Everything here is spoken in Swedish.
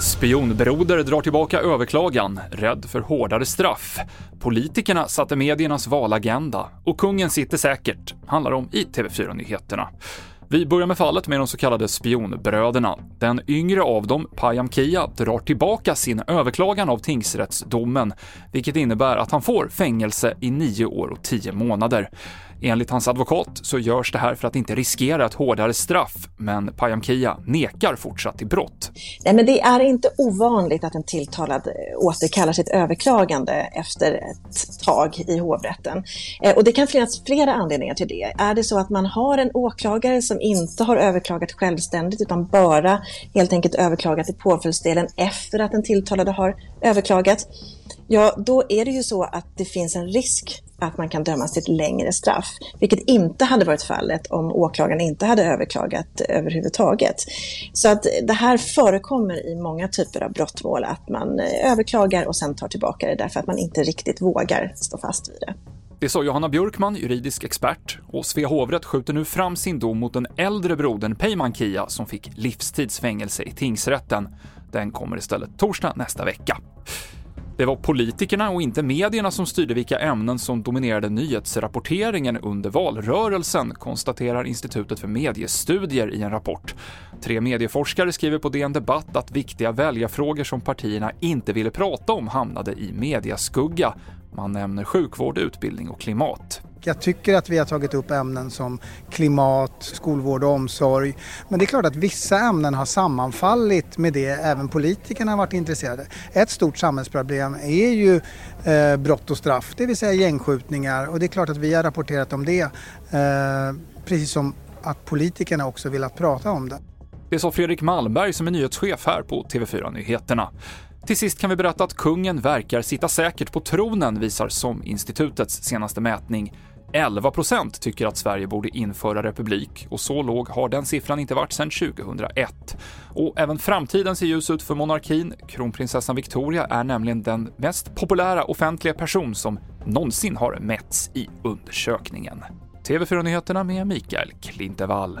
Spionbroder drar tillbaka överklagan, rädd för hårdare straff. Politikerna satte mediernas valagenda och kungen sitter säkert, handlar om i TV4-nyheterna. Vi börjar med fallet med de så kallade spionbröderna. Den yngre av dem, Payam Kia, drar tillbaka sin överklagan av tingsrättsdomen, vilket innebär att han får fängelse i nio år och tio månader. Enligt hans advokat så görs det här för att inte riskera ett hårdare straff, men Payam Kia nekar fortsatt till brott. Nej, men det är inte ovanligt att en tilltalad eh, återkallar sitt överklagande efter ett tag i hovrätten. Eh, och det kan finnas flera anledningar till det. Är det så att man har en åklagare som inte har överklagat självständigt utan bara helt enkelt överklagat i påföljdsdelen efter att den tilltalade har överklagat, ja då är det ju så att det finns en risk att man kan dömas till ett längre straff, vilket inte hade varit fallet om åklagaren inte hade överklagat överhuvudtaget. Så att det här förekommer i många typer av brottmål, att man eh, överklagar och sen tar tillbaka det därför att man inte riktigt vågar stå fast vid det. Det sa Johanna Björkman, juridisk expert, och Svea hovrätt skjuter nu fram sin dom mot den äldre brodern Peyman Kia som fick livstidsfängelse i tingsrätten. Den kommer istället torsdag nästa vecka. Det var politikerna och inte medierna som styrde vilka ämnen som dominerade nyhetsrapporteringen under valrörelsen, konstaterar Institutet för mediestudier i en rapport. Tre medieforskare skriver på DN Debatt att viktiga väljarfrågor som partierna inte ville prata om hamnade i mediaskugga. Man nämner sjukvård, utbildning och klimat. Jag tycker att vi har tagit upp ämnen som klimat, skolvård och omsorg. Men det är klart att vissa ämnen har sammanfallit med det även politikerna har varit intresserade. Ett stort samhällsproblem är ju eh, brott och straff, det vill säga gängskjutningar. Och det är klart att vi har rapporterat om det. Eh, precis som att politikerna också vill att prata om det. Det sa Fredrik Malmberg som är nyhetschef här på TV4 Nyheterna. Till sist kan vi berätta att kungen verkar sitta säkert på tronen, visar SOM-institutets senaste mätning. 11 procent tycker att Sverige borde införa republik och så låg har den siffran inte varit sedan 2001. Och även framtiden ser ljus ut för monarkin. Kronprinsessan Victoria är nämligen den mest populära offentliga person som någonsin har mätts i undersökningen. TV4-nyheterna med Mikael Klintevall.